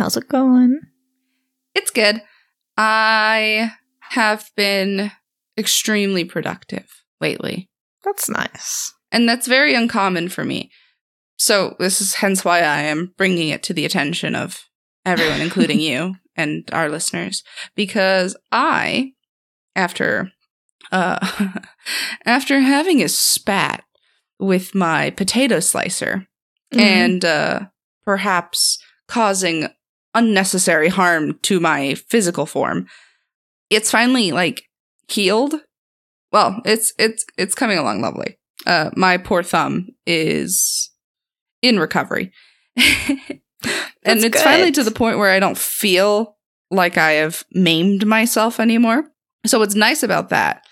How's it going? It's good. I have been extremely productive lately, That's nice. and that's very uncommon for me. So, this is hence why I am bringing it to the attention of everyone, including you and our listeners, because I, after uh, after having a spat with my potato slicer, Mm-hmm. and uh, perhaps causing unnecessary harm to my physical form. It's finally like healed. Well, it's it's it's coming along lovely. Uh, my poor thumb is in recovery, and it's finally to the point where I don't feel like I have maimed myself anymore. So what's nice about that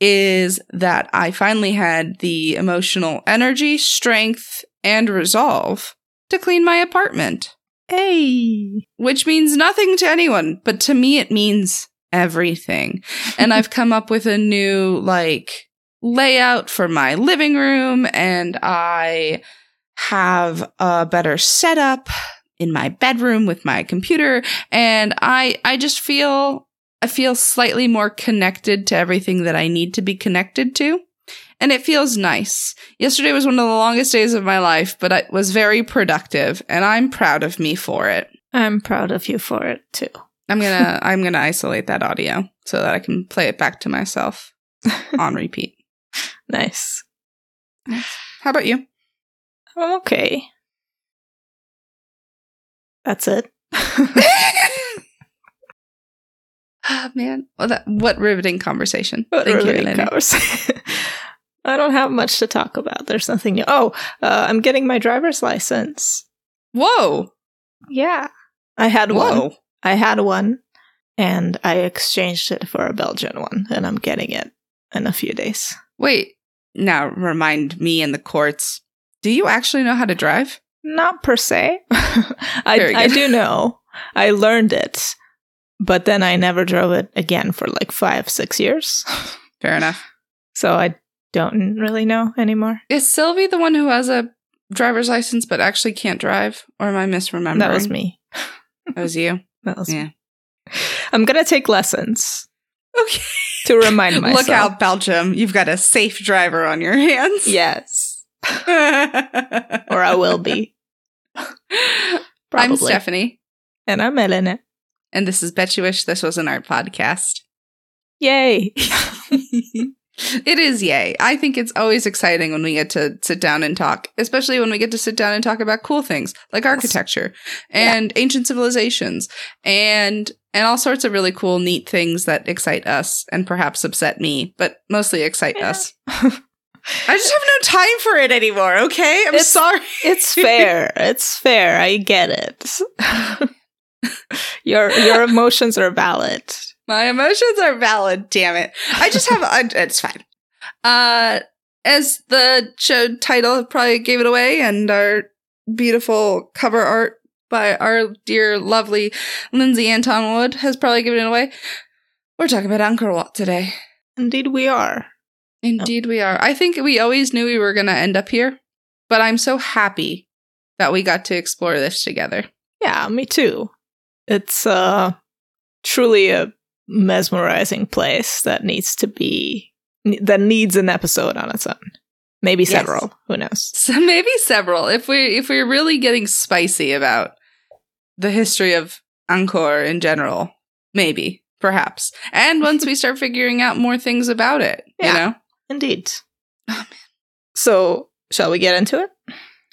is that I finally had the emotional energy, strength, and resolve to clean my apartment, hey. which means nothing to anyone, but to me it means everything. and I've come up with a new like layout for my living room and I have a better setup in my bedroom with my computer and I I just feel I feel slightly more connected to everything that I need to be connected to. And it feels nice. Yesterday was one of the longest days of my life, but it was very productive, and I'm proud of me for it. I'm proud of you for it too. I'm gonna I'm gonna isolate that audio so that I can play it back to myself on repeat. Nice. How about you? I'm okay. That's it. oh man, well, that what riveting conversation! What Thank you, riveting Elena. conversation. I don't have much to talk about. There's nothing new. Oh, uh, I'm getting my driver's license. Whoa, Yeah. I had one. whoa! I had one and I exchanged it for a Belgian one and I'm getting it in a few days. Wait, now remind me in the courts. Do you actually know how to drive? Not per se. I, I do know. I learned it, but then I never drove it again for like five, six years. Fair enough. So I don't really know anymore. Is Sylvie the one who has a driver's license but actually can't drive? Or am I misremembering? That was me. That was you. That was Yeah. me. I'm gonna take lessons Okay. to remind myself. Look out, Belgium. You've got a safe driver on your hands. Yes. or Or I will be. I'm Stephanie, And I'm Elena. and this is Bet You Wish This Was an Art podcast. Yay. It is yay. I think it's always exciting when we get to sit down and talk, especially when we get to sit down and talk about cool things like architecture and ancient civilizations and and all sorts of really cool neat things that excite us and perhaps upset me, but mostly excite Yeah. us. I just have no time for it anymore, okay? I'm It's- sorry. It's fair. it's fair. I get it. your your emotions are valid. My emotions are valid, damn it. I just have I, it's fine. Uh as the show title probably gave it away and our beautiful cover art by our dear lovely Lindsay Anton Wood has probably given it away. We're talking about Angkor Wat today. Indeed, we are. Indeed we are. I think we always knew we were going to end up here, but I'm so happy that we got to explore this together. Yeah, me too. It's uh truly a mesmerizing place that needs to be that needs an episode on its own. Maybe Yes. several. Who knows? So maybe several. If we if we're really getting spicy about the history of Angkor in general, maybe, perhaps. And once we start figuring out more things about it, Yeah. you know? Indeed. Oh, man. So, shall we get into it?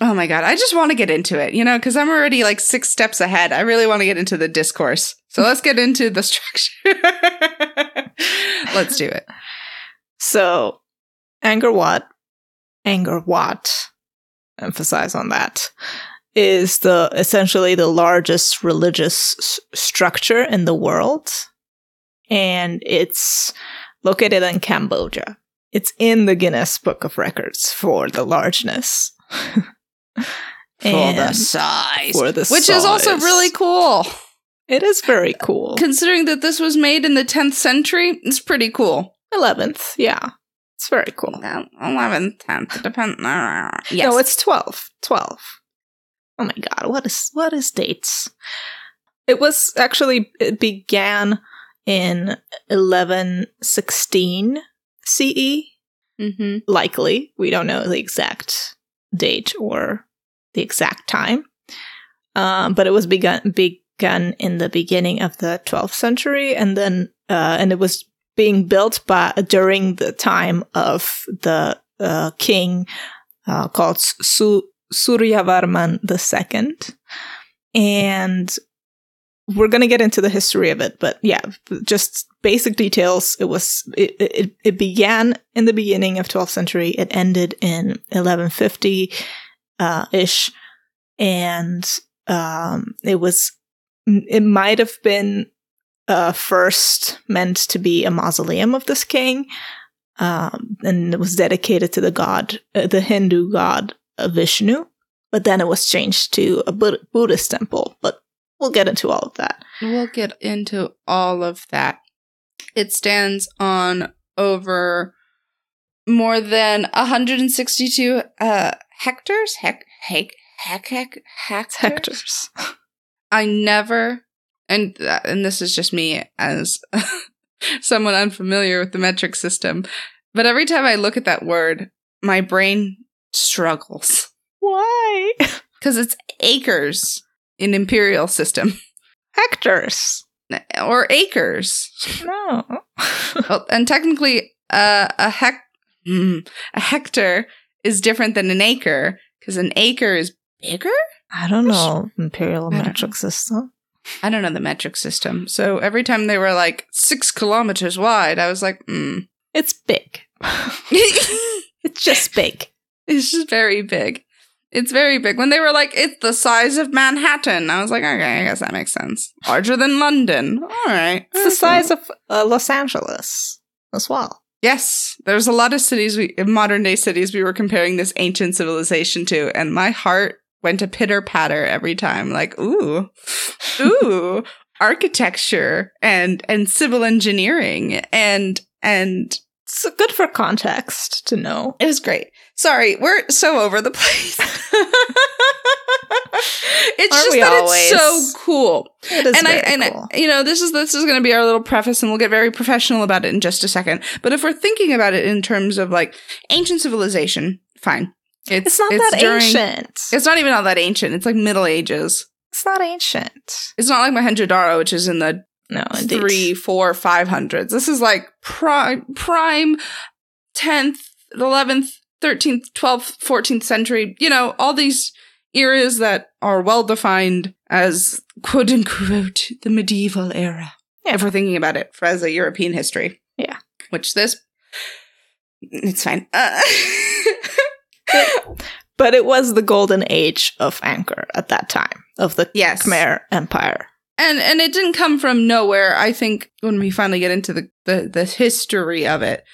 Oh my god, I just want to get into it, you know, because I'm already like six steps ahead. I really want to get into the discourse. So let's get into the structure. let's do it. So, Angkor Wat, Angkor Wat, emphasize on that, is the essentially the largest religious s- structure in the world, and it's located in Cambodia. It's in the Guinness Book of Records for the largeness. And the size. for the Which is also really cool. It is very cool. Considering that this was made in the 10th century, it's pretty cool. 11th, yeah. It's very cool. Well, 11th, 10th, depends. Yes. No, it's 12. 12. Oh my god, what is what is dates? It was actually it began in 1116 CE. Mm-hmm. Likely, we don't know the exact date or the exact time, um, but it was begun begun in the beginning of the 12th century, and then uh, and it was being built by during the time of the uh, king uh, called Su- Suryavarman II. And we're going to get into the history of it, but yeah, just basic details. It was, it, it, it began in the beginning of 12th century. It ended in 1150 uh, ish. And um, it was, it might have been uh, first meant to be a mausoleum of this king. Um, and it was dedicated to the god, uh, the Hindu god uh, Vishnu. But then it was changed to a Bud- Buddhist temple. But we'll get into all of that. We'll get into all of that. It stands on over more than 162 uh, hectares. Heck, heck, heck, heck, hectares. Hectares. I never, and uh, and this is just me as someone unfamiliar with the metric system, but every time I look at that word, my brain struggles Why? because it's acres in imperial system Hectares. or acres. No. Well, and technically, uh, a hec mm, a hectare is different than an acre because an acre is bigger. I don't know. Imperial don't metric system. I don't know the metric system, so every time they were like six kilometers wide, I was like, mm. It's big. it's just big. it's just very big. It's very big. When they were like, it's the size of Manhattan, I was like, okay, I guess that makes sense. Larger than London. All right. It's the size of uh, Los Angeles as well. Yes, there's a lot of cities, we, modern day cities, we were comparing this ancient civilization to, and my heart went to pitter patter every time. Like, ooh, ooh, architecture and and civil engineering and and It's good for context to know. it was great. Sorry, we're so over the place. it's Aren't just that always? it's so cool. It is and I and cool. I, you know this is this is going to be our little preface, and we'll get very professional about it in just a second. But if we're thinking about it in terms of like ancient civilization, fine. it's not that ancient. It's not even all that ancient. It's like Middle Ages. It's not ancient. It's not like Mohenjo-daro, which is in the No, indeed. three, four, five hundreds. This is like prime, prime, tenth, eleventh, thirteenth, twelfth, fourteenth century. You know, all these eras that are well defined as quote unquote the medieval era. Yeah. If we're thinking about it for, as a European history. Yeah. Which this, it's fine. Uh, But it was the golden age of Angkor at that time, of the yes. Khmer Empire. And and it didn't come from nowhere i think when we finally get into the the, the history of it.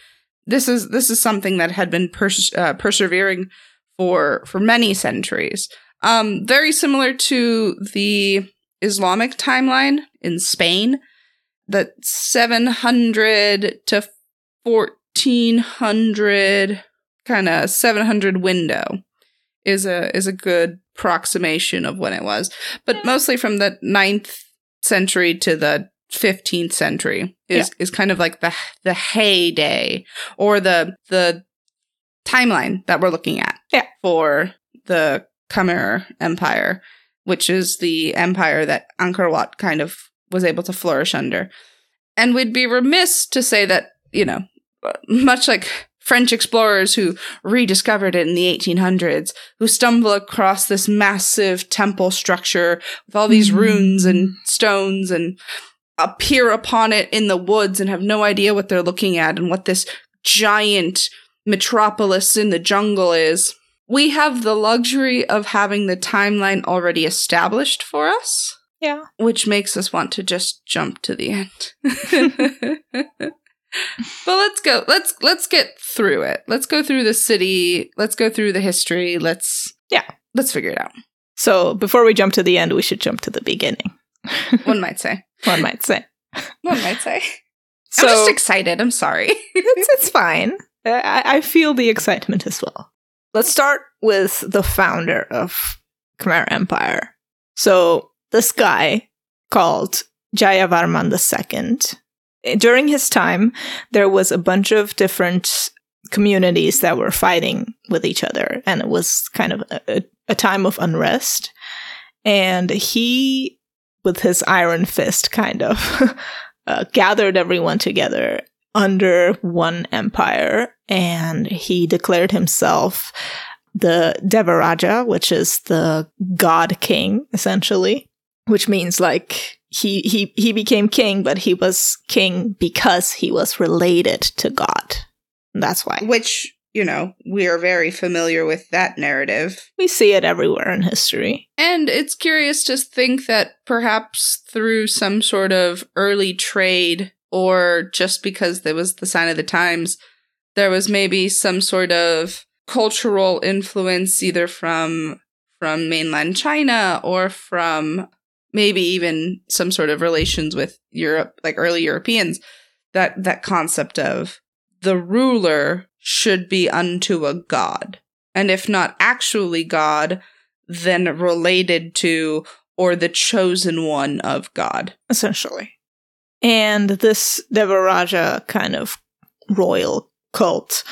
This is this is something that had been pers- uh, persevering for for many centuries. Um very similar to the islamic timeline in spain that 700 to 1400 kind of 700 window is a is a good approximation of when it was. But mostly from the ninth century to the 15th century is is kind of like the the heyday or the the timeline that we're looking at Yeah. for the Khmer Empire, which is the empire that Angkor Wat kind of was able to flourish under. And we'd be remiss to say that, you know, much like French explorers who rediscovered it in the 1800s, who stumble across this massive temple structure with all these Mhm. runes and stones and appear upon it in the woods and have no idea what they're looking at and what this giant metropolis in the jungle is. We have the luxury of having the timeline already established for us, Yeah. which makes us want to just jump to the end. but let's go. Let's let's get through it. Let's go through the city. Let's go through the history. Let's Yeah. Let's figure it out. So before we jump to the end, we should jump to the beginning. One might say. One might say. One might say. So I'm just excited. I'm sorry. it's it's fine. I, I feel the excitement as well. Let's start with the founder of Khmer Empire. So this guy called Jayavarman II. During his time, there was a bunch of different communities that were fighting with each other, and it was kind of a, a time of unrest. And he, with his iron fist, kind of uh, gathered everyone together under one empire, and he declared himself the Devaraja, which is the god king, essentially, which means like he he he became king, but he was king because he was related to God. That's why. Which, you know, we are very familiar with that narrative. We see it everywhere in history. And it's curious to think that perhaps through some sort of early trade or just because there was the sign of the times, there was maybe some sort of cultural influence either from from mainland China or from maybe even some sort of relations with Europe, like early Europeans, that that concept of the ruler should be unto a god. And if not actually God, then related to or the chosen one of God. Essentially. And this Devaraja kind of royal cult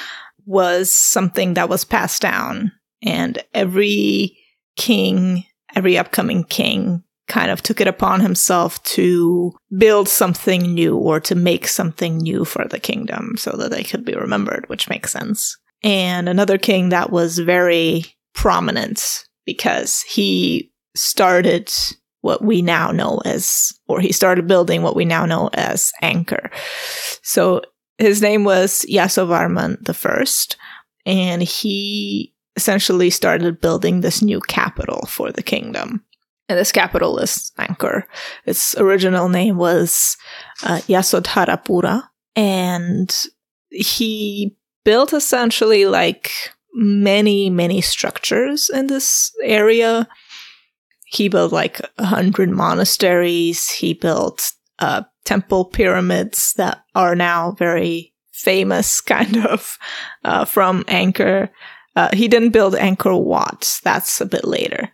was something that was passed down. And every king, every upcoming king kind of took it upon himself to build something new or to make something new for the kingdom so that they could be remembered, which makes sense. And another king that was very prominent because he started what we now know as, or he started building what we now know as Angkor. So his name was Yasovarman the First, and he essentially started building this new capital for the kingdom. And this capitalist Angkor. Its original name was uh, Yasodharapura. And he built essentially like many, many structures in this area. He built like a hundred monasteries. He built uh, temple pyramids that are now very famous, kind of, uh, from Angkor. Uh, he didn't build Angkor Wat. That's a bit later.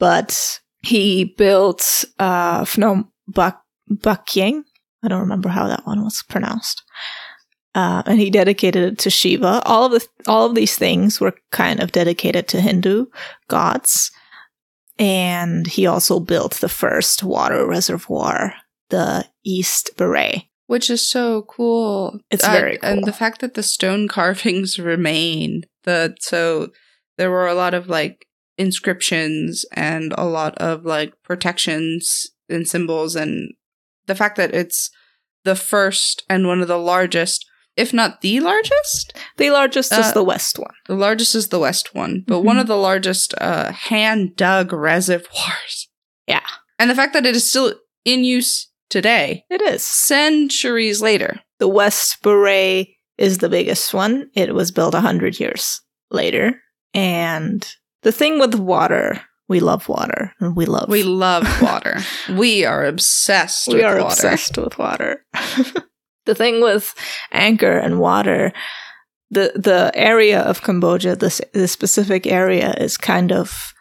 But he built uh, Phnom Bak- Bakyang. I don't remember how that one was pronounced. Uh, and he dedicated it to Shiva. All of the all of these things were kind of dedicated to Hindu gods. And he also built the first water reservoir, the East Baray. Which is so cool. It's very cool. And the fact that the stone carvings remain. The so there were a lot of like inscriptions and a lot of like protections and symbols. And the fact that it's the first and one of the largest if not the largest? The largest uh, is the west one. the largest is the west one but mm-hmm. one of the largest uh, hand dug reservoirs. Yeah. And the fact that it is still in use today it is. centuries later. The west Baray is the biggest one. It was built 100 years later. And the thing with water, we love water and we love We love water. we are obsessed we are water. obsessed with water. the thing with Angkor and water, the the area of Cambodia, this the specific area is kind of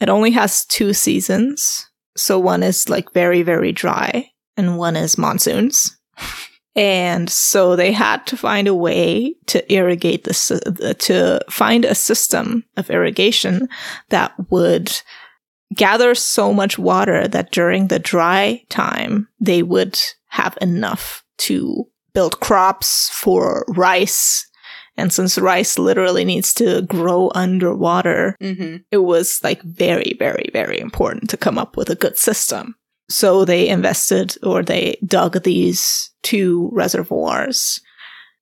it only has two seasons. So one is like very very dry and one is monsoons. And so they had to find a way to irrigate this, to find a system of irrigation that would gather so much water that during the dry time, they would have enough to build crops for rice. And since rice literally needs to grow underwater, mm-hmm. it was like very, very, very important to come up with a good system. So they invested or they dug these two reservoirs.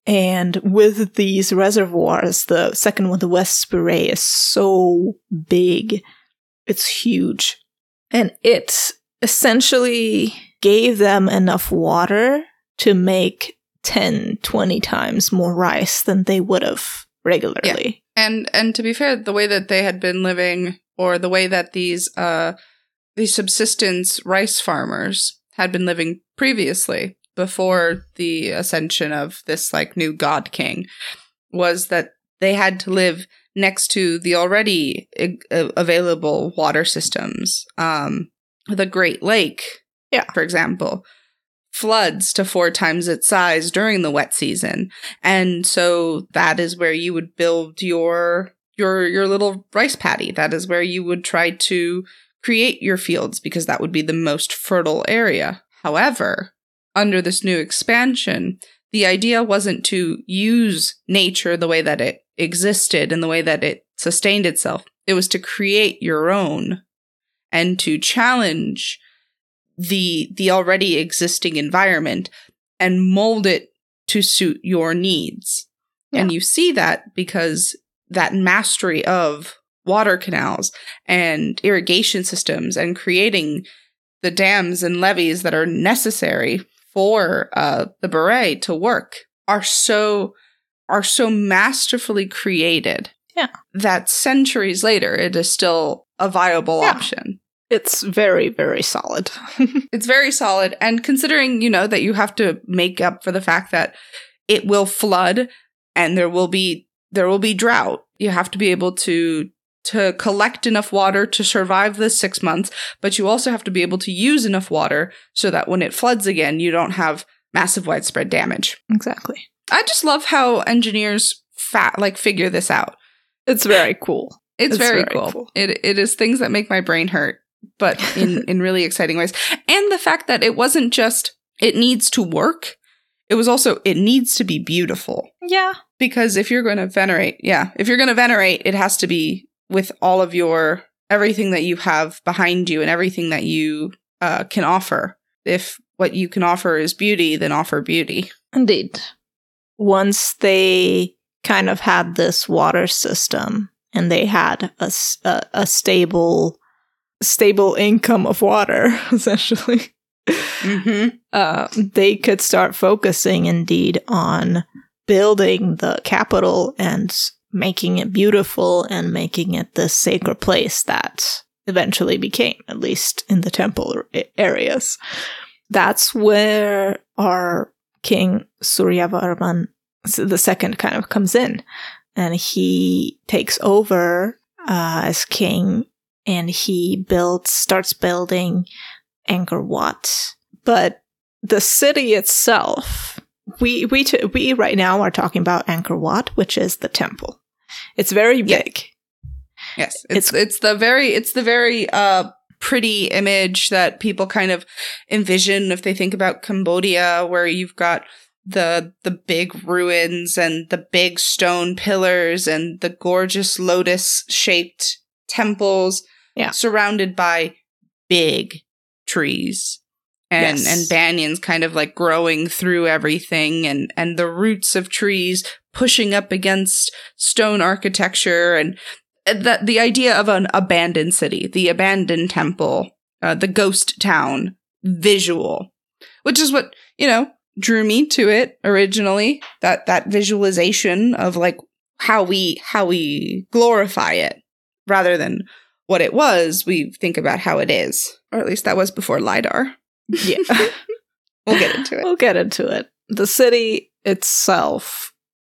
And with these reservoirs, the second one, the West Baray, is so big. It's huge. And it essentially gave them enough water to make 10, 20 times more rice than they would have regularly. Yeah. And and to be fair, the way that they had been living or the way that these uh the subsistence rice farmers had been living previously before the ascension of this like new god king was that they had to live next to the already uh, available water systems. Um, the Great Lake, Yeah. for example, floods to four times its size during the wet season, and so that is where you would build your your your little rice paddy. That is where you would try to create your fields because that would be the most fertile area. However, under this new expansion, the idea wasn't to use nature the way that it existed and the way that it sustained itself. It was to create your own and to challenge the the already existing environment and mold it to suit your needs. And you see that because that mastery of water canals and irrigation systems and creating the dams and levees that are necessary for uh, the baray to work are so are so masterfully created Yeah. that centuries later it is still a viable Yeah. option It's very, very solid. it's very solid and considering you know that you have to make up for the fact that it will flood and there will be there will be drought you have to be able to to collect enough water to survive the 6 months but you also have to be able to use enough water so that when it floods again you don't have massive widespread damage exactly. i just love how engineers fat like figure this out It's very cool. it's, It's very, very cool. cool. It it is things that make my brain hurt, but in in really exciting ways. And the fact that it wasn't just it needs to work. It was also it needs to be beautiful. Yeah. Because if you're going to venerate, yeah, if you're going to venerate, it has to be with all of your everything that you have behind you and everything that you uh, can offer. If what you can offer is beauty, then offer beauty. Indeed. Once they kind of had this water system and they had a a stable stable income of water essentially Mm-hmm. uh, they could start focusing indeed on building the capital and making it beautiful and making it the sacred place that eventually became, at least in the temple areas. That's where our king Suryavarman the second kind of comes in, and he takes over uh, as king, and he builds starts building Angkor Wat. But the city itself, we we t- we right now are talking about Angkor Wat, which is the temple. It's very Yeah. big. Yes, it's it's the very it's the very uh pretty image that people kind of envision if they think about Cambodia, where you've got the the big ruins and the big stone pillars and the gorgeous lotus shaped temples, Yeah. surrounded by big trees. And Yes. and banyans kind of like growing through everything and and the roots of trees pushing up against stone architecture and that the idea of an abandoned city, the abandoned temple, uh, the ghost town visual, which is what you know drew me to it originally. That that visualization of like how we how we glorify it rather than what it was. We think about how it is, or at least that was before lidar. Yeah. We'll get into it. we'll get into it. The city itself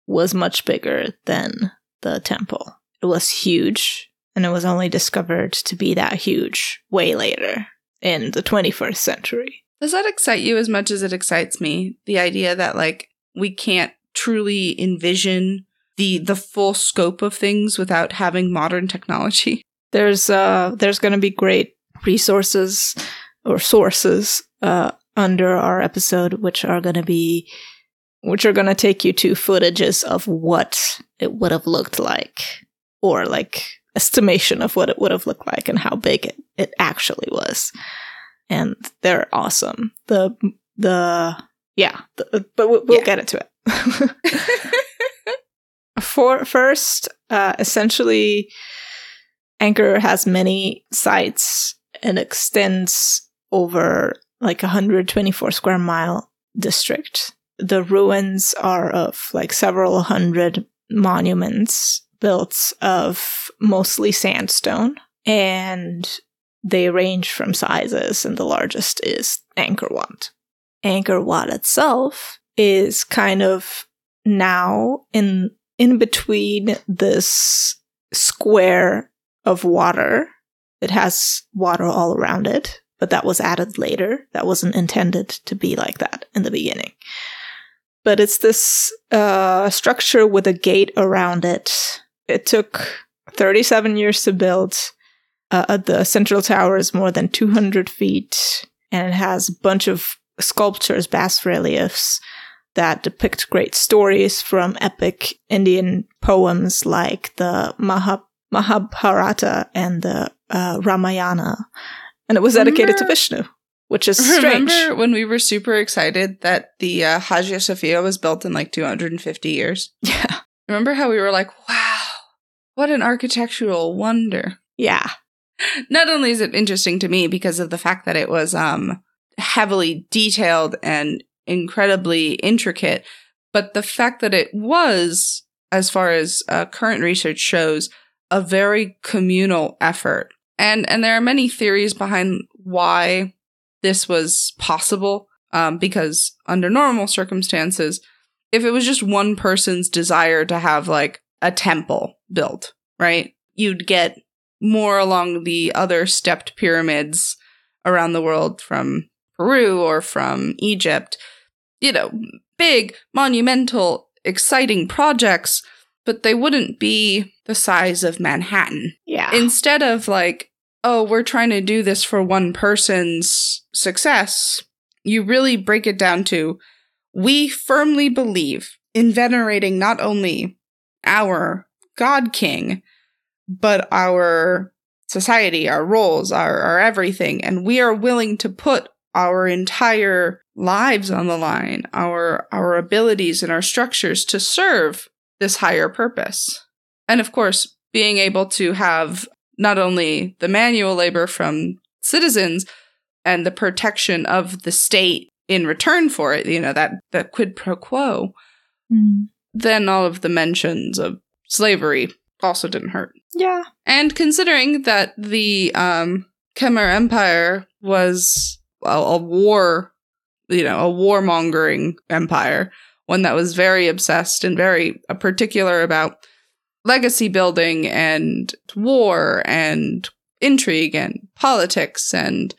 was much bigger than the temple. It was huge, and it was only discovered to be that huge way later in the 21st century. Does that excite you as much as it excites me? The idea that like we can't truly envision the the full scope of things without having modern technology. There's uh there's going to be great resources or sources uh under our episode which are going to be which are going to take you to footages of what it would have looked like or like estimation of what it would have looked like and how big it, it actually was and they're awesome the the yeah the, but we'll, we'll Yeah. get into it for first uh essentially Angkor has many sites and extends over like a 124 square mile district. The ruins are of like several hundred monuments built of mostly sandstone and they range from sizes and the largest is Angkor Wat. Angkor Wat itself is kind of now in in between this square of water. It has water all around it, but that was added later. That wasn't intended to be like that in the beginning. But it's this uh, structure with a gate around it. It took 37 years to build. Uh, the central tower is more than 200 feet, and it has a bunch of sculptures, bas reliefs that depict great stories from epic Indian poems like the Mahab- Mahabharata and the uh, Ramayana. And it was dedicated to Vishnu, which is strange. Remember when we were super excited that the uh, Hagia Sophia was built in like 250 years? Yeah. Remember how we were like, wow, what an architectural wonder. Yeah. Not only is it interesting to me because of the fact that it was um heavily detailed and incredibly intricate, but the fact that it was, as far as uh, current research shows, a very communal effort. And and there are many theories behind why this was possible. Um, because under normal circumstances, if it was just one person's desire to have like a temple built, right, you'd get more along the other stepped pyramids around the world from Peru or from Egypt. You know, big, monumental, exciting projects, but they wouldn't be the size of Manhattan. Yeah. Instead of like, oh, we're trying to do this for one person's success, you really break it down to we firmly believe in venerating not only our God King, but our society, our roles, our, our everything. And we are willing to put our entire lives on the line, our our abilities and our structures to serve this higher purpose. And of course, being able to have not only the manual labor from citizens and the protection of the state in return for it, you know, that, that quid pro quo, mm. then all of the mentions of slavery also didn't hurt. Yeah. And considering that the um, Khmer Empire was a, a war, you know, a warmongering empire, one that was very obsessed and very particular about legacy building and war and intrigue and politics and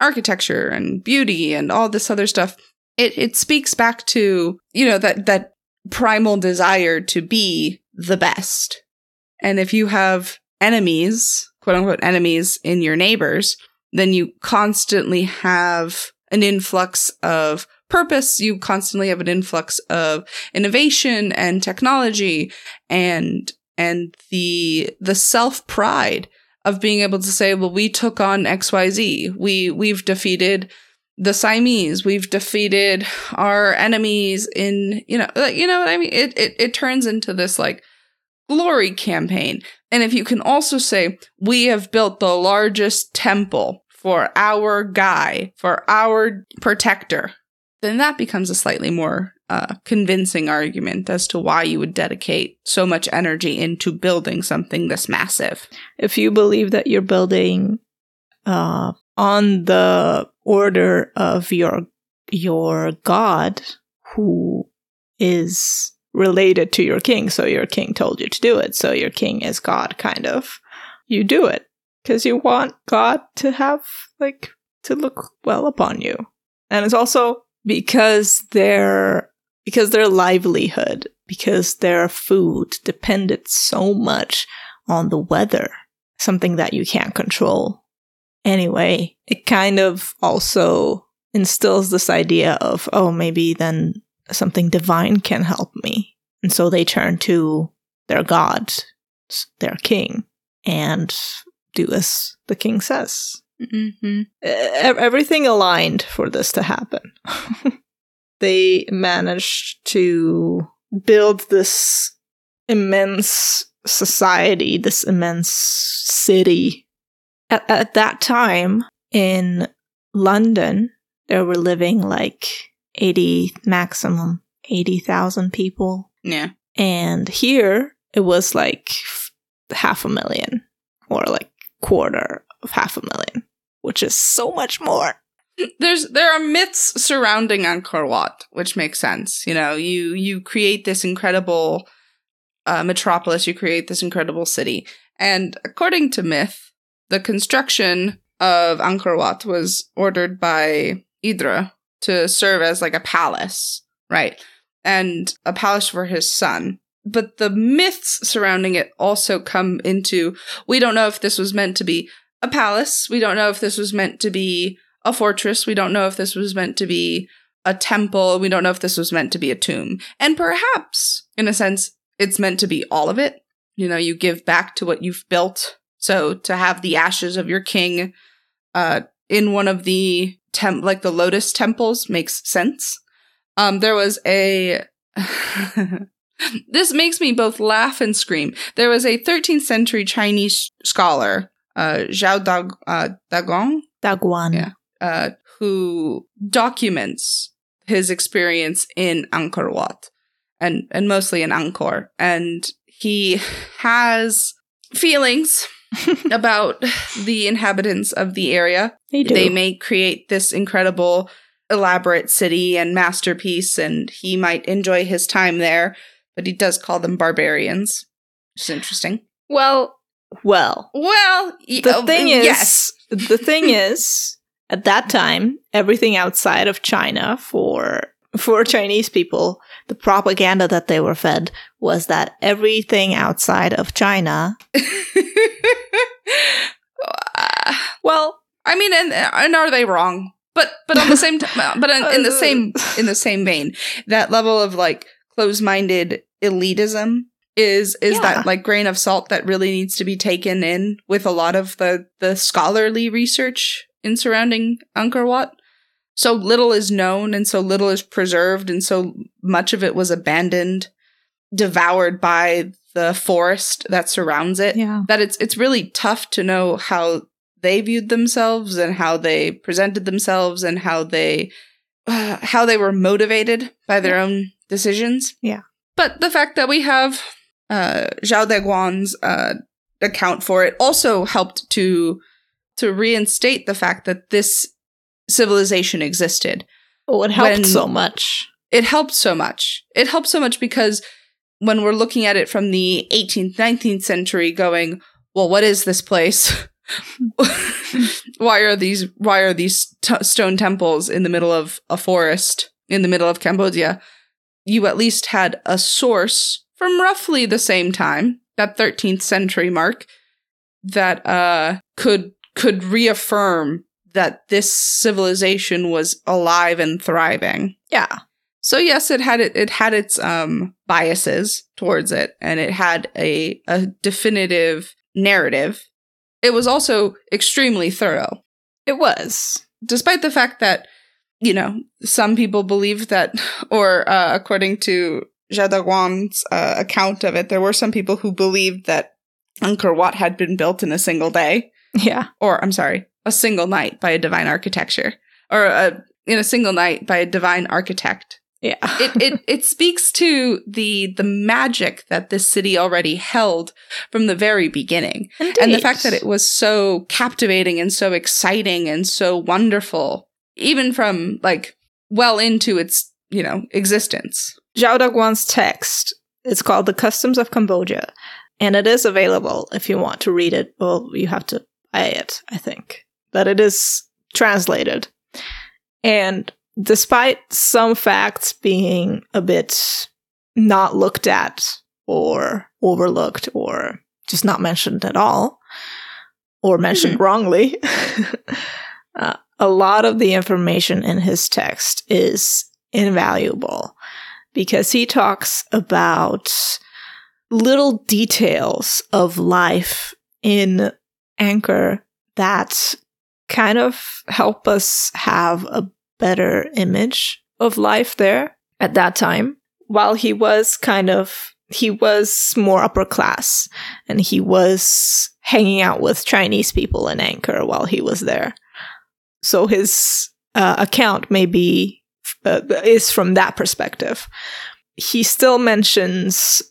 architecture and beauty and all this other stuff. It it speaks back to, you know, that that primal desire to be the best. And if you have enemies, quote unquote enemies in your neighbors, then you constantly have an influx of purpose. You constantly have an influx of innovation and technology and, and the, the self pride of being able to say, well, we took on XYZ. We, we've defeated the Siamese. We've defeated our enemies in, you know, like, you know what I mean? It, it, it turns into this like glory campaign. And if you can also say, we have built the largest temple for our guy, for our protector, then that becomes a slightly more uh, convincing argument as to why you would dedicate so much energy into building something this massive. If you believe that you're building uh, on the order of your your god, who is related to your king, so your king told you to do it, so your king is God, kind of. You do it because you want God to have, like, to look well upon you. And it's also because their because their livelihood, because their food depended so much on the weather, something that you can't control. Anyway, it kind of also instills this idea of, oh, maybe then something divine can help me. And so they turn to their god, their king, and do as the king says. Mm-hmm. Everything aligned for this to happen. they managed to build this immense society, this immense city. At, at that time in London, there were living like 80 maximum 80,000 people. Yeah. And here it was like half a million or like quarter of half a million, which is so much more. There's there are myths surrounding Angkor Wat, which makes sense. You know, you you create this incredible uh, metropolis, you create this incredible city. And according to myth, the construction of Angkor Wat was ordered by Indra to serve as like a palace, right? And a palace for his son. But the myths surrounding it also come into we don't know if this was meant to be a palace. We don't know if this was meant to be a fortress. We don't know if this was meant to be a temple. We don't know if this was meant to be a tomb. And perhaps, in a sense, it's meant to be all of it. You know, you give back to what you've built. So to have the ashes of your king uh, in one of the temp, like the lotus temples, makes sense. Um, there was a. this makes me both laugh and scream. There was a 13th century Chinese scholar, uh, Zhao Dag- uh, Dagong, Dagwan. Yeah. Uh, who documents his experience in Angkor Wat and and mostly in Angkor and he has feelings about the inhabitants of the area They do. they may create this incredible elaborate city and masterpiece and he might enjoy his time there but he does call them barbarians which is interesting well, well. well The oh, thing is, yes the thing is, at that time, everything outside of China for for Chinese people, the propaganda that they were fed was that everything outside of China. Well, I mean, and and are they wrong? But but on the same time, but in, in the same in the same vein, that level of like close-minded elitism is is Yeah. that like grain of salt that really needs to be taken in with a lot of the the scholarly research in surrounding Angkor Wat. So little is known, and so little is preserved, and so much of it was abandoned, devoured by the forest that surrounds it yeah, that it's it's really tough to know how they viewed themselves and how they presented themselves and how they uh, how they were motivated by their own decisions. Yeah. But the fact that we have uh, Zhao Deguan's uh, account for it also helped to to reinstate the fact that this civilization existed oh, it helped so much. it helped so much. It helped so much because when we're looking at it from the 18th, 19th century, going, well, what is this place? why are these why are these t- stone temples in the middle of a forest in the middle of Cambodia? You at least had a source from roughly the same time, that 13th century mark, that uh could could reaffirm that this civilization was alive and thriving. Yeah, So yes, it had it, it had its um biases towards it and it had a a definitive narrative. It was also extremely thorough. it was. Despite the fact that you know, some people believe that or uh, according to Jadawan's uh, account of it, there were some people who believed that Angkor Wat had been built in a single day Yeah, or I'm sorry, a single night by a divine architecture or a, in a single night by a divine architect yeah. it, it it speaks to the the magic that this city already held from the very beginning and the fact that it was so captivating and so exciting and so wonderful even from like well into its you know existence Zhao text. It's called The Customs of Cambodia, and it is available if you want to read it. Well, you have to it, I think. that it is translated. And despite some facts being a bit not looked at or overlooked or just not mentioned at all, or mentioned wrongly, uh, a lot of the information in his text is invaluable because he talks about little details of life in Angkor that kind of help us have a better image of life there at that time. While he was kind of, he was more upper class and he was hanging out with Chinese people in Angkor while he was there. So his uh, account may be uh, is from that perspective. He still mentions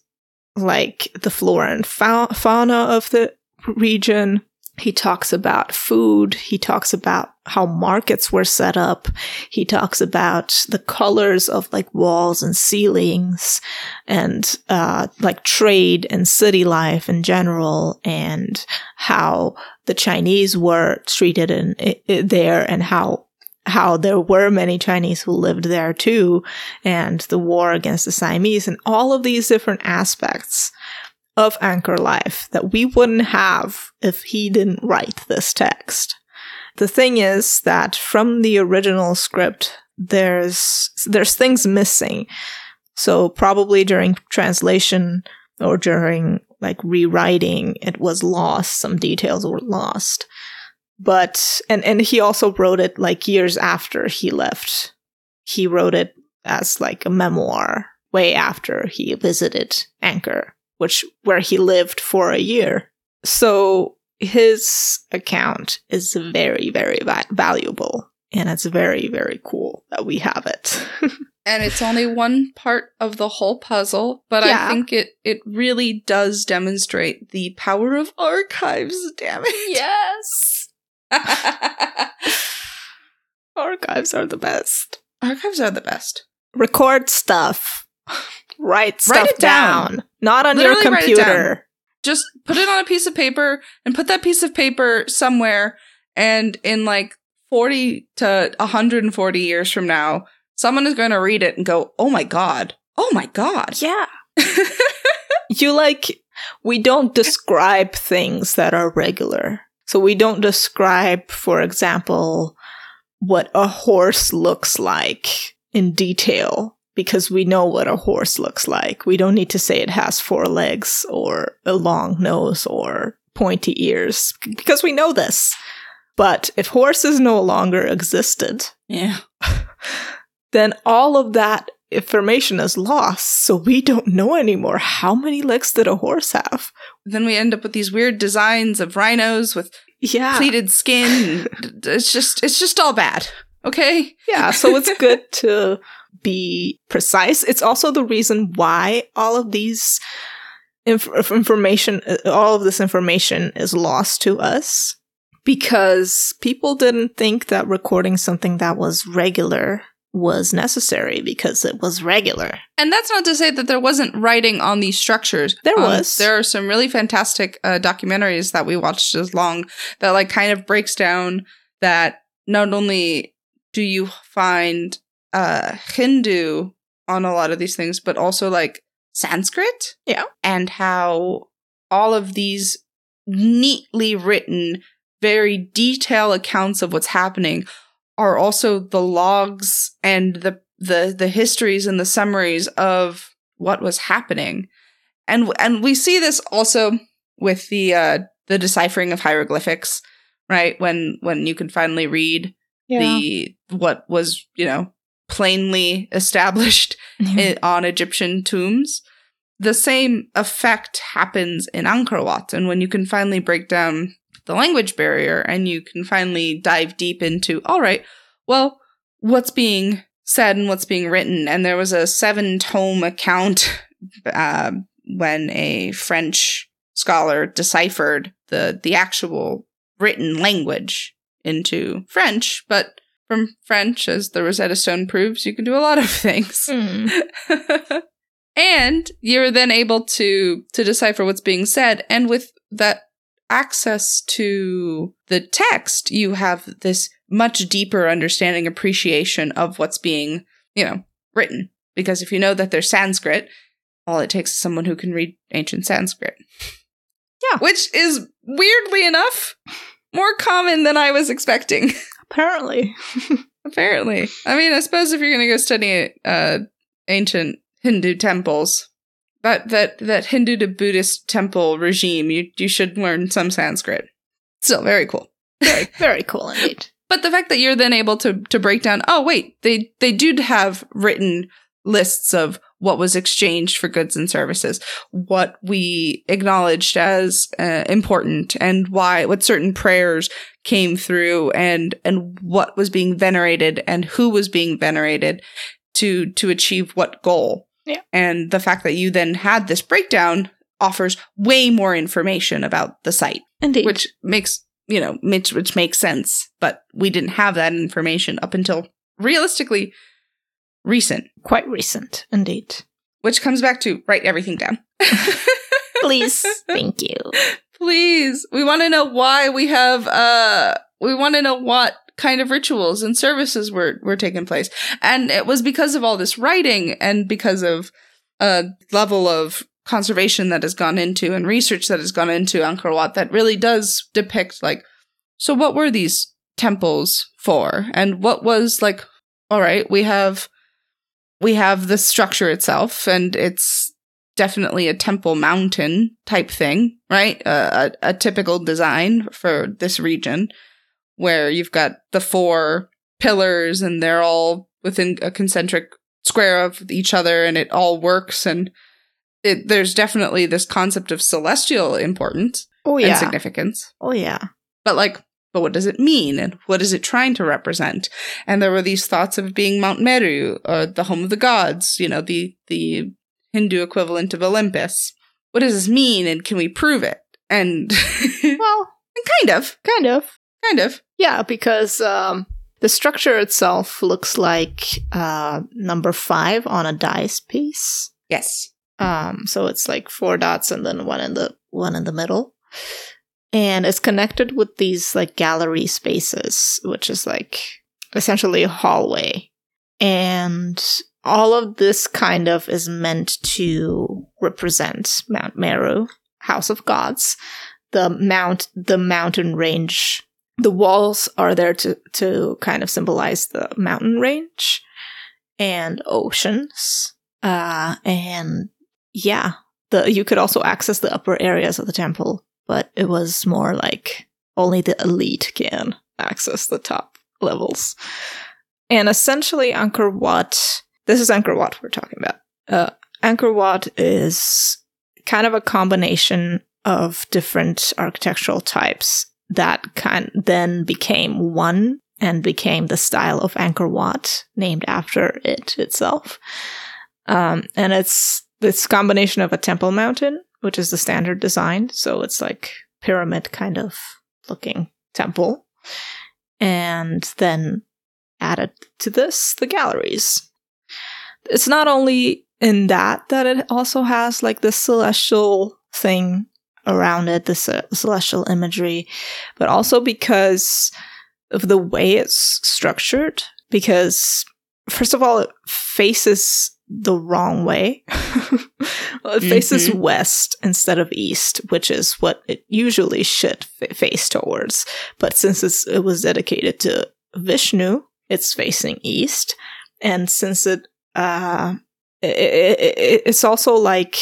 like the flora and fa- fauna of the region, He talks about food. He talks about how markets were set up. He talks about the colors of like walls and ceilings and uh, like trade and city life in general and how the Chinese were treated in, in there and how how there were many Chinese who lived there too, and the war against the Siamese, and all of these different aspects of Angkor Life that we wouldn't have if he didn't write this text. The thing is that from the original script, there's there's things missing. So probably during translation or during like rewriting, it was lost. Some details were lost. But and and he also wrote it like years after he left. He wrote it as like a memoir way after he visited Angkor which where he lived for a year. So his account is very very va- valuable and it's very very cool that we have it. and it's only one part of the whole puzzle, but yeah. I think it it really does demonstrate the power of archives, damn it. Yes. archives are the best. Archives are the best. Record stuff write stuff write it down. down. Not on Literally your computer. Just put it on a piece of paper and put that piece of paper somewhere. And in like 40 to 140 years from now, someone is going to read it and go, oh my God. Oh my God. Yeah. you like, we don't describe things that are regular. So we don't describe, for example, what a horse looks like in detail because we know what a horse looks like. We don't need to say it has four legs or a long nose or pointy ears because we know this. But if horses no longer existed, yeah, then all of that information is lost. So we don't know anymore how many legs did a horse have. Then we end up with these weird designs of rhinos with yeah. pleated skin. it's just it's just all bad. Okay? Yeah, so it's good to be precise. It's also the reason why all of these inf- information, all of this information is lost to us because people didn't think that recording something that was regular was necessary because it was regular. And that's not to say that there wasn't writing on these structures. There um, was. There are some really fantastic uh, documentaries that we watched as long that like kind of breaks down that not only do you find uh Hindu on a lot of these things, but also like Sanskrit. Yeah. And how all of these neatly written, very detailed accounts of what's happening are also the logs and the the the histories and the summaries of what was happening. And and we see this also with the uh the deciphering of hieroglyphics, right? When when you can finally read yeah. the what was, you know, plainly established mm-hmm. on Egyptian tombs. The same effect happens in Angkor Wat, and when you can finally break down the language barrier and you can finally dive deep into, all right, well, what's being said and what's being written. And there was a seven tome account uh, when a French scholar deciphered the the actual written language into French, but from French, as the Rosetta Stone proves, you can do a lot of things. Mm. and you're then able to to decipher what's being said. And with that access to the text, you have this much deeper understanding, appreciation of what's being, you know, written. Because if you know that there's Sanskrit, all it takes is someone who can read ancient Sanskrit. Yeah. Which is weirdly enough more common than I was expecting. Apparently. Apparently. I mean, I suppose if you're going to go study uh, ancient Hindu temples, that, that, that Hindu to Buddhist temple regime, you, you should learn some Sanskrit. Still very cool. Very, very cool indeed. But the fact that you're then able to to break down, oh wait, they they do have written lists of what was exchanged for goods and services, what we acknowledged as uh, important, and why what certain prayers came through, and and what was being venerated, and who was being venerated to to achieve what goal. Yeah. And the fact that you then had this breakdown offers way more information about the site, Indeed. which makes you know, which, which makes sense. But we didn't have that information up until realistically recent, Quite recent, indeed. which comes back to write everything down. Please. Thank you. Please. We want to know why we have uh we want to know what kind of rituals and services were were taking place. And it was because of all this writing and because of a level of conservation that has gone into and research that has gone into Angkor Wat that really does depict like so what were these temples for and what was like all right, we have we have the structure itself and it's definitely a temple mountain type thing, right? Uh, a, a typical design for this region where you've got the four pillars and they're all within a concentric square of each other and it all works and it, there's definitely this concept of celestial importance Oh, and yeah. significance Oh, yeah. but like but what does it mean? And what is it trying to represent? And there were these thoughts of being mount meru or the home of the gods you know the the hindu equivalent of olympus. What does this mean? And can we prove it? And Well, kind of. kind of. kind of. Yeah, because um, the structure itself looks like uh, number five on a dice piece. yes. Um, so it's like four dots and then one in the one in the middle, and it's connected with these like gallery spaces, which is like essentially a hallway, and all of this kind of is meant to represent Mount Meru, House of Gods, the mount, the mountain range. The walls are there to to kind of symbolize the mountain range and oceans. Uh, and yeah, the you could also access the upper areas of the temple, but it was more like only the elite can access the top levels. And essentially, Angkor Wat. This is Angkor Wat we're talking about. Uh, Angkor Wat is kind of a combination of different architectural types that kind then became one and became the style of Angkor Wat, named after it itself. Um, and it's this combination of a temple mountain, which is the standard design, so it's like pyramid kind of looking temple, and then added to this the galleries. It's not only in that that it also has like this celestial thing around it, this uh, celestial imagery, but also because of the way it's structured. Because first of all, it faces the wrong way. well, it faces Mhm. west instead of east, which is what it usually should fa- face towards. But since it's, it was dedicated to Vishnu, it's facing east, and since it, uh, i i i it's also like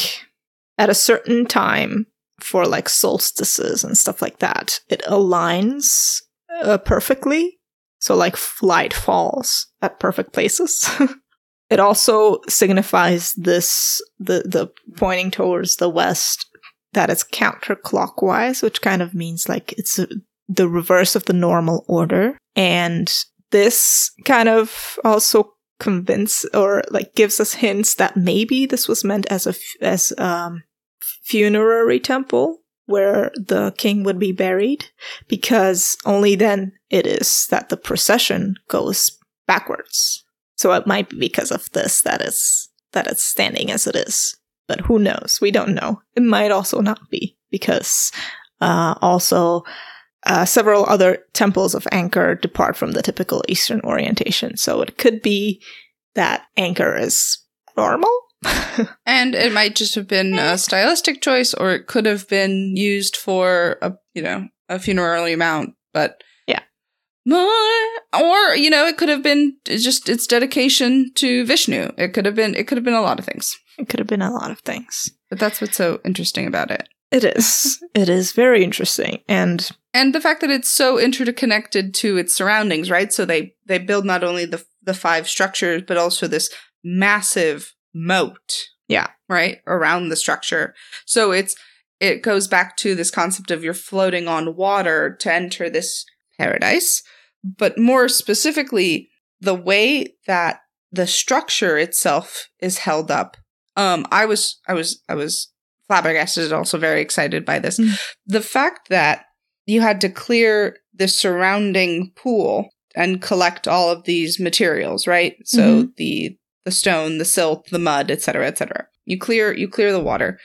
at a certain time for like solstices and stuff like that, it aligns uh, perfectly. So like light falls at perfect places. it also signifies this the the pointing towards the west that it's counterclockwise, which kind of means like it's a, the reverse of the normal order. And this kind of also convince or like gives us hints that maybe this was meant as a as um funerary temple where the king would be buried because only then it is that the procession goes backwards. So it might be because of this that it's that it's standing as it is. But who knows? We don't know. It might also not be because uh, also uh, several other temples of Angkor depart from the typical Eastern orientation. So it could be that Angkor is normal. and it might just have been a stylistic choice or it could have been used for a you know a funerary mount but or you know it could have been just its dedication to vishnu it could have been it could have been a lot of things it could have been a lot of things. but that's what's so interesting about it It is. it is very interesting. And and the fact that it's so interconnected to its surroundings right so they they build not only the the five structures but also this massive moat Yeah. right around the structure so it's it goes back to this concept of you're floating on water to enter this paradise but more specifically the way that the structure itself is held up um i was i was i was flabbergasted and also very excited by this Mm. the fact that you had to clear the surrounding pool and collect all of these materials, right? So Mhm. the the stone, the silt, the mud, etc., etc. You clear you clear the water,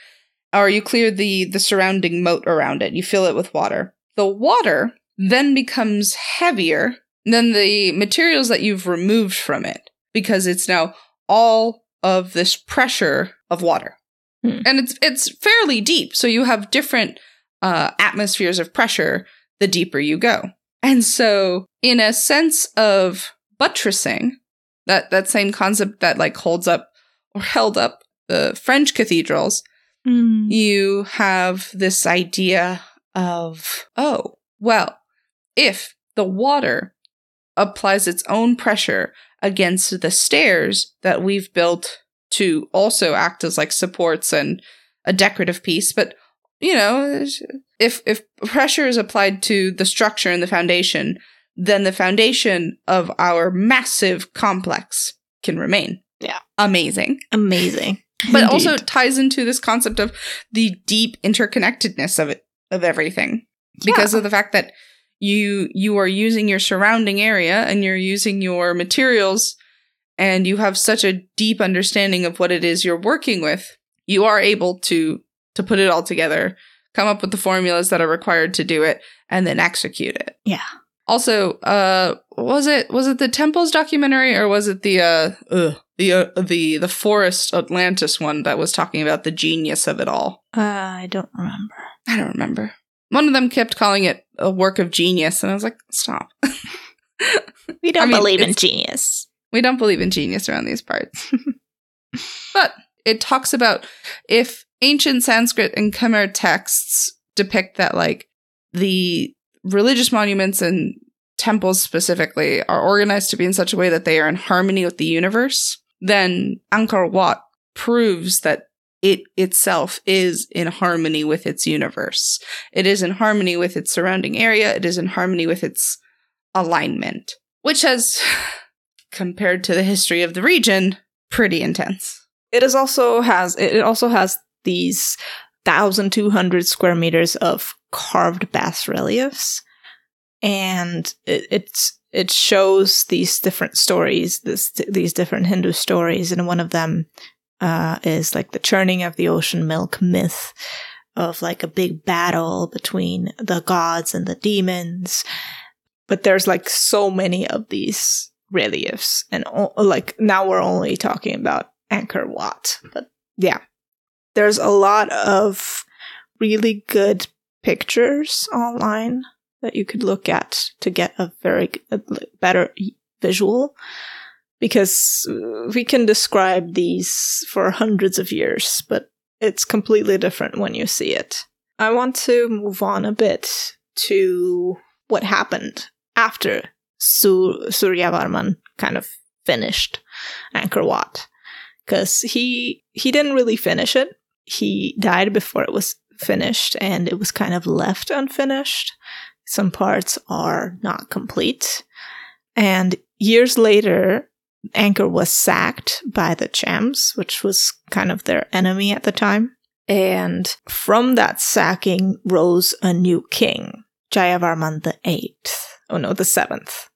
or you clear the the surrounding moat around it. You fill it with water. The water then becomes heavier than the materials that you've removed from it because it's now all of this pressure of water, Hmm. and it's it's fairly deep. So you have different uh, atmospheres of pressure the deeper you go. And so, in a sense of buttressing, that that same concept that like holds up or held up the French cathedrals, Mm. you have this idea of oh, well, if the water applies its own pressure against the stairs that we've built to also act as like supports and a decorative piece, but you know, if if pressure is applied to the structure and the foundation, then the foundation of our massive complex can remain. Yeah. Amazing. Amazing. But also ties into this concept of the deep interconnectedness of it of everything. Because Yeah. of the fact that you you are using your surrounding area and you're using your materials and you have such a deep understanding of what it is you're working with, you are able to to put it all together, come up with the formulas that are required to do it, and then execute it. Yeah. Also, uh, was it was it the temples documentary or was it the uh, ugh, the uh, the the forest Atlantis one that was talking about the genius of it all? Uh, I don't remember. I don't remember. One of them kept calling it a work of genius, and I was like, stop. We don't I mean, believe in genius. We don't believe in genius around these parts. but it talks about if ancient Sanskrit and Khmer texts depict that, like, the religious monuments and temples specifically are organized to be in such a way that they are in harmony with the universe, then Angkor Wat proves that it itself is in harmony with its universe. It is in harmony with its surrounding area. It is in harmony with its alignment, which has compared to the history of the region, pretty intense. It is also has it also has these thousand two hundred square meters of carved bas reliefs, and it, it's it shows these different stories, this these different Hindu stories, and one of them uh, is like the churning of the ocean milk myth of like a big battle between the gods and the demons. But there's like so many of these reliefs, and o- like now we're only talking about Angkor Wat, but yeah, there's a lot of really good pictures online that you could look at to get a very better visual because we can describe these for hundreds of years but it's completely different when you see it. I want to move on a bit to what happened after Sur- suryavarman kind of finished angkor wat because he he didn't really finish it. He died before it was finished and it was kind of left unfinished. Some parts are not complete. And years later, Angkor was sacked by the Chams, which was kind of their enemy at the time. And from that sacking rose a new king, Jayavarman the Eighth. Oh no, the seventh.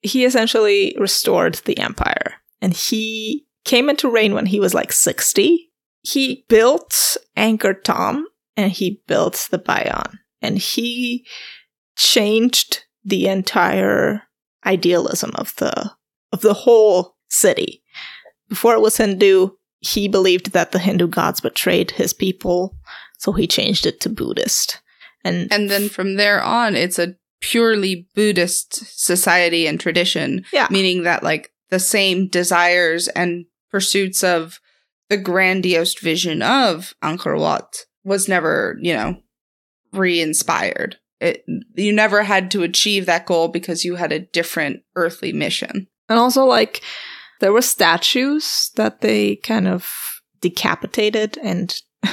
He essentially restored the empire, and he came into reign when he was like sixty. He built Angkor Thom, and he built the Bayon, and he changed the entire idealism of the of the whole city. Before it was Hindu, he believed that the Hindu gods betrayed his people, so he changed it to Buddhist. And And then from there on, it's a purely Buddhist society and tradition, yeah, meaning that like the same desires and pursuits of the grandiose vision of Angkor Wat was never, you know, re-inspired. It you never had to achieve that goal because you had a different earthly mission. And also like there were statues that they kind of decapitated and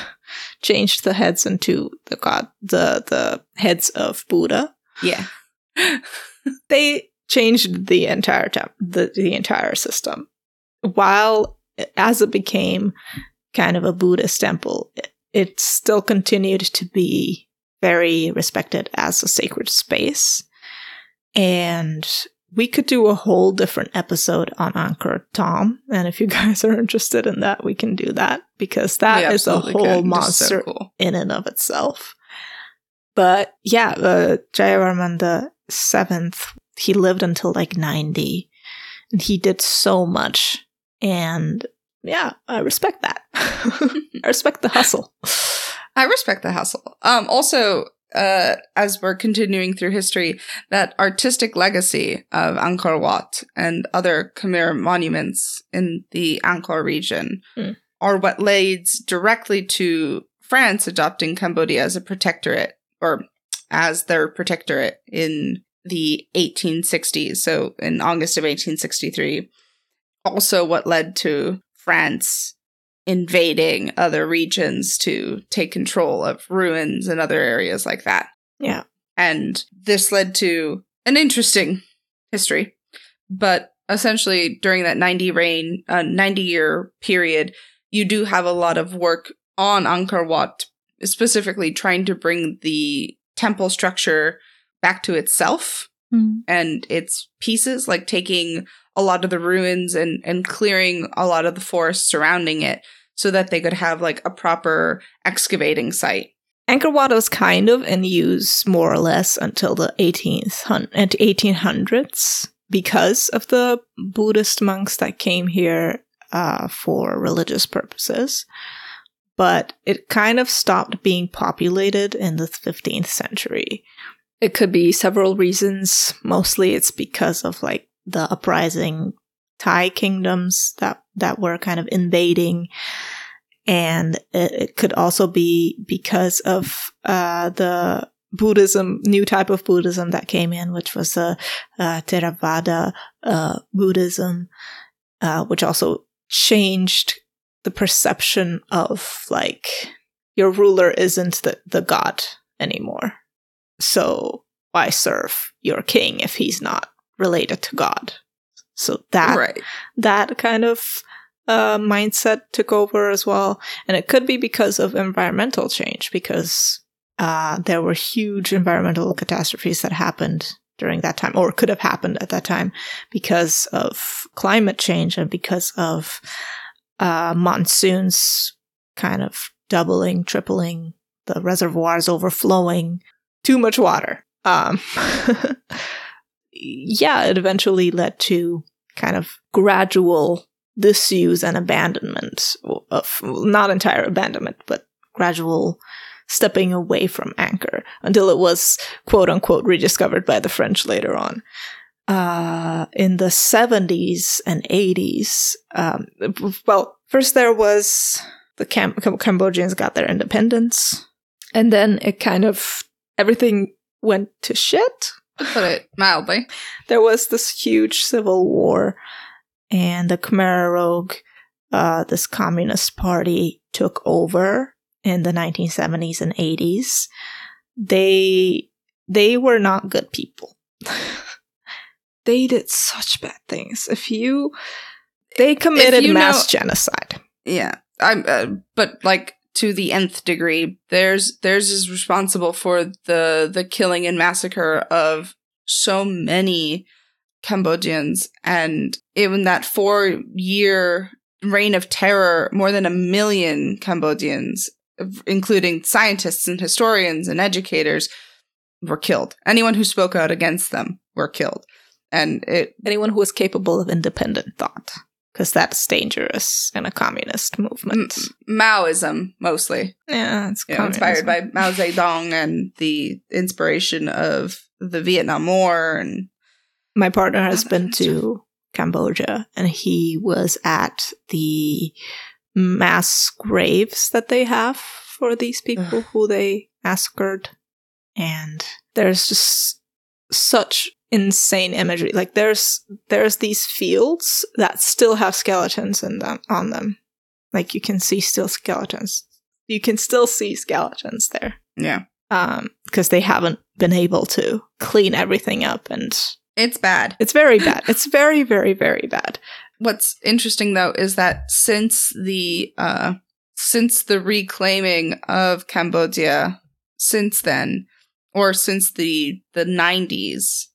changed the heads into the god the the heads of Buddha. Yeah. they changed the entire temp- the, the entire system while as it became kind of a buddhist temple it, it still continued to be very respected as a sacred space. And we could do a whole different episode on Angkor Thom. And if you guys are interested in that, we can do that because that is a whole can. Just so monster cool. in and of itself. But yeah, uh, Jayavarman the seventh, he lived until like 90 and he did so much. And yeah, I respect that. I respect the hustle. I respect the hustle. Um, also, uh, as we're continuing through history, that artistic legacy of Angkor Wat and other Khmer monuments in the Angkor region Hmm. are what leads directly to France adopting Cambodia as a protectorate or as their protectorate in the 1860s. So in August of 1863. Also, what led to France invading other regions to take control of ruins and other areas like that. Yeah. And this led to an interesting history. But essentially, during that 90 reign, uh, 90 year period, you do have a lot of work on Angkor Wat, specifically trying to bring the temple structure back to itself and its pieces, like taking a lot of the ruins and, and clearing a lot of the forest surrounding it so that they could have like a proper excavating site. Angkor Wat was kind of in use more or less until the 18th hun- and 1800s because of the Buddhist monks that came here uh, for religious purposes. But it kind of stopped being populated in the 15th century. It could be several reasons. Mostly it's because of like the uprising Thai kingdoms that, that were kind of invading and it, it could also be because of uh, the Buddhism, new type of Buddhism that came in, which was the uh, Theravada uh, Buddhism, uh, which also changed the perception of like your ruler isn't the, the god anymore. So why serve your king if he's not related to God? So that right. that kind of uh, mindset took over as well. And it could be because of environmental change, because uh, there were huge environmental catastrophes that happened during that time, or could have happened at that time, because of climate change and because of uh, monsoons kind of doubling, tripling, the reservoirs overflowing, too much water. Um, yeah, it eventually led to kind of gradual disuse and abandonment of not entire abandonment, but gradual stepping away from Angkor until it was quote unquote rediscovered by the French later on. Uh, in the 70s and 80s, um, well, first there was the Cam- Cam- Cambodians got their independence, and then it kind of everything went to shit put it mildly. there was this huge civil war, and the Khmer Rouge, uh, this communist party, took over in the 1970s and 80s. They they were not good people. they did such bad things. If you they committed you mass know- genocide. Yeah. I'm uh, but like to the nth degree. Theirs theirs is responsible for the the killing and massacre of so many Cambodians and in that 4 year reign of terror more than a million Cambodians including scientists and historians and educators were killed. Anyone who spoke out against them were killed. And it Anyone who was capable of independent thought, because that's dangerous in a communist movement. Maoism mostly. Yeah, it's you know, inspired by Mao Zedong and the inspiration of the Vietnam War and My partner has been to Cambodia and he was at the mass graves that they have for these people Ugh. who they massacred. And there's just such insane imagery. Like there's there's these fields that still have skeletons in them on them. Like you can see still skeletons. You can still see skeletons there. yeah, Um, because they haven't been able to clean everything up and it's bad. it's very bad. It's very, very, very bad. What's interesting though is that since the uh since the reclaiming of Cambodia since then, or since the the 90s,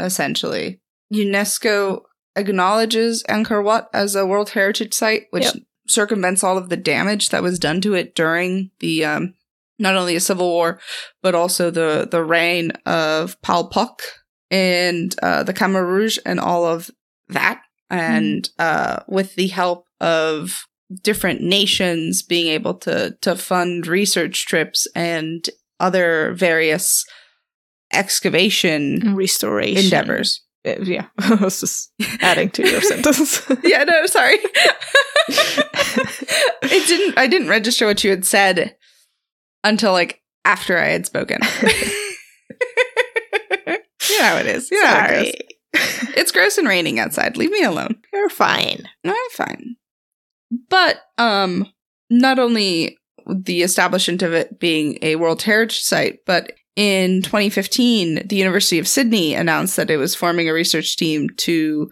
essentially, UNESCO acknowledges Angkor Wat as a World Heritage Site, which Yep. circumvents all of the damage that was done to it during the um, not only a civil war, but also the the reign of Pol Pot and uh, the Khmer Rouge and all of that. And uh, with the help of different nations being able to to fund research trips and other various excavation Restoration endeavors. Uh, Yeah, I was just adding to your sentence. yeah, no, sorry. it didn't I didn't register what you had said until like after I had spoken. you know how it is. You know how it It's gross and raining outside. Leave me alone. you're fine. I'm fine. But um not only the establishment of it being a World Heritage Site, but in 2015, the University of Sydney announced that it was forming a research team to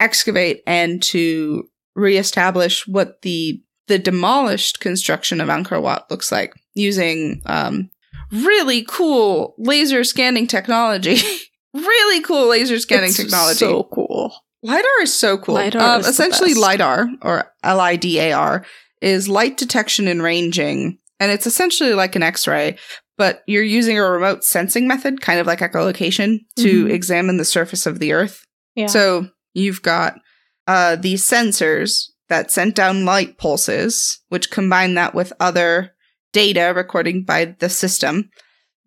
excavate and to reestablish what the the demolished construction of Angkor Wat looks like using um, really cool laser scanning technology. really cool laser scanning It's technology. So cool. LiDAR is so cool. LiDAR um, essentially. LiDAR, or L I D A R, is light detection and ranging. And it's essentially like an X ray, but you're using a remote sensing method, kind of like echolocation, to Mhm. examine the surface of the Earth. Yeah. So you've got uh, these sensors that sent down light pulses, which combine that with other data recording by the system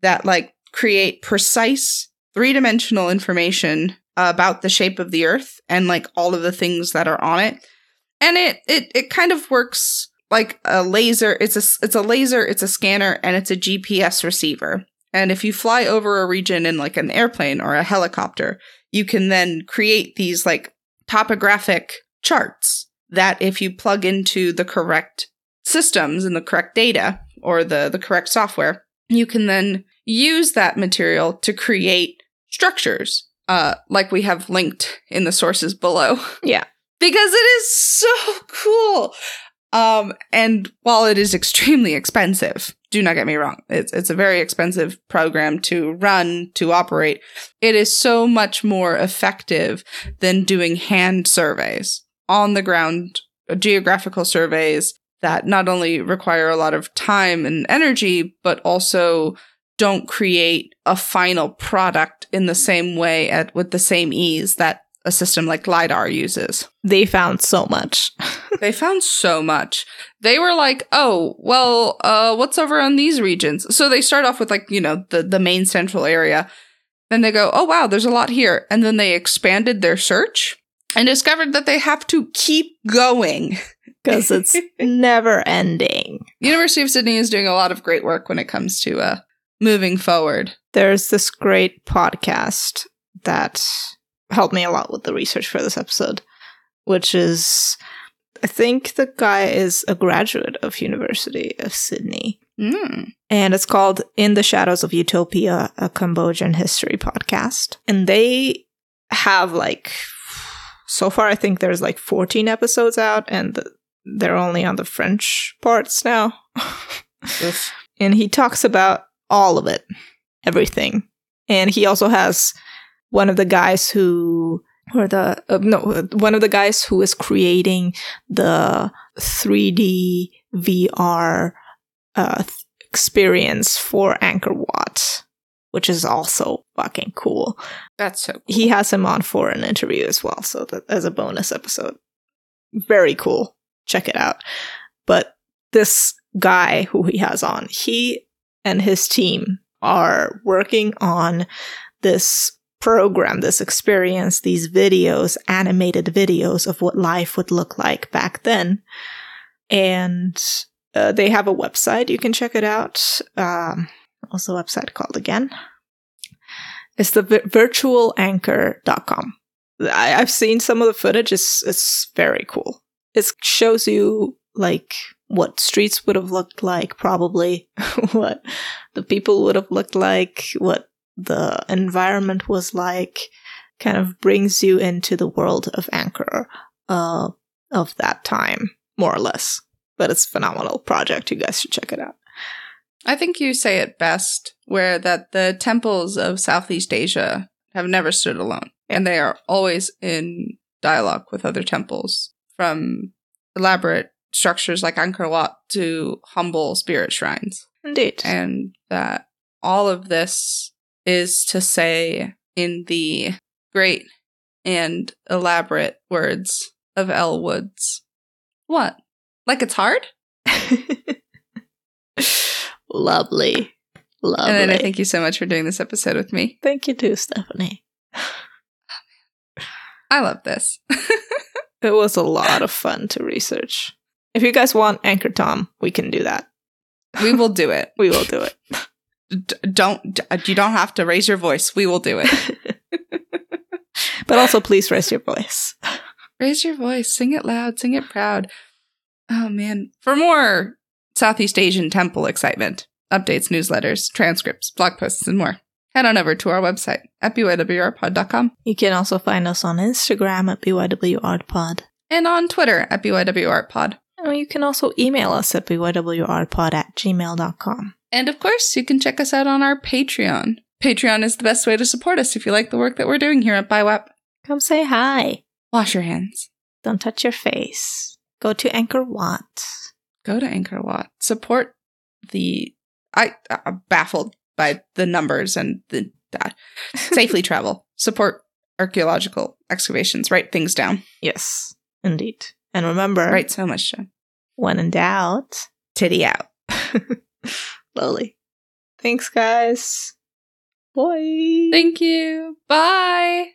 that like create precise three dimensional information about the shape of the Earth and like all of the things that are on it. And it it it kind of works like a laser. It's a it's a laser. It's a scanner, and it's a GPS receiver. And if you fly over a region in like an airplane or a helicopter, you can then create these like topographic charts that if you plug into the correct systems and the correct data or the the correct software, you can then use that material to create structures uh like we have linked in the sources below. Yeah. because it is so cool. Um and while it is extremely expensive, do not get me wrong. It's it's a very expensive program to run, to operate. It is so much more effective than doing hand surveys, on the ground geographical surveys that not only require a lot of time and energy, but also don't create a final product in the same way at with the same ease that a system like lidar uses. They found so much. they found so much. They were like oh well uh what's over on these regions? So they start off with like you know the the main central area. Then they go oh wow there's a lot here. And then they expanded their search and discovered that they have to keep going. Because it's never ending. university of sydney is doing a lot of great work when it comes to uh moving forward. There's this great podcast that helped me a lot with the research for this episode, which is I think the guy is a graduate of University of Sydney. mm. and it's called In the Shadows of Utopia, a Cambodian history podcast. And they have like, so far, I think there's like 14 episodes out, and the, they're only on the French parts now. And he talks about all of it, everything. And he also has one of the guys who, or the, uh, no, one of the guys who is creating the 3D VR uh, th- experience for Angkor Wat, which is also fucking cool. that's so cool. He has him on for an interview as well, so that as a bonus episode. Very cool. Check it out. But this guy who he has on, he and his team are working on this program, this experience, these videos, animated videos of what life would look like back then. And uh, they have a website. You can check it out. Um, what's the website called again? It's the vi- virtualangkor.com. I, I've seen some of the footage. It's, it's very cool. It shows you like what streets would have looked like, probably what the people would have looked like, what the environment was like, kind of brings you into the world of Angkor uh, of that time, more or less. But it's a phenomenal project. You guys should check it out. I think you say it best, where that the temples of Southeast Asia have never stood alone, and they are always in dialogue with other temples, from elaborate structures like Angkor Wat to humble spirit shrines. Indeed. And that all of this is to say, in the great and elaborate words of Elle Woods, what? Like it's hard? Lovely. Lovely. And then I thank you so much for doing this episode with me. Thank you too, Stephanie. I love this. It was a lot of fun to research. If you guys want Angkor Thom, we can do that. we will do it. We will do it. D- don't d- you don't have to raise your voice. We will do it. but also, please raise your voice. raise your voice, sing it loud, sing it proud. Oh man. For more Southeast Asian temple excitement, updates, newsletters, transcripts, blog posts, and more, head on over to our website at bywrpod.com You can also find us on Instagram at BYWArtPod. and on Twitter at bywrpod. And you can also email us at BYWRpod at gmail.com. And of course, you can check us out on our Patreon. Patreon is the best way to support us if you like the work that we're doing here at BIWAP. Come say hi. Wash your hands. Don't touch your face. Go to Angkor Wat. Go to Angkor Wat. Support the. I I'm baffled by the numbers and the uh, safely travel. Support archaeological excavations. Write things down. Yes, indeed. And remember, Write so much down. when in doubt, Titty out. slowly. Thanks, guys. Bye. Thank you. Bye.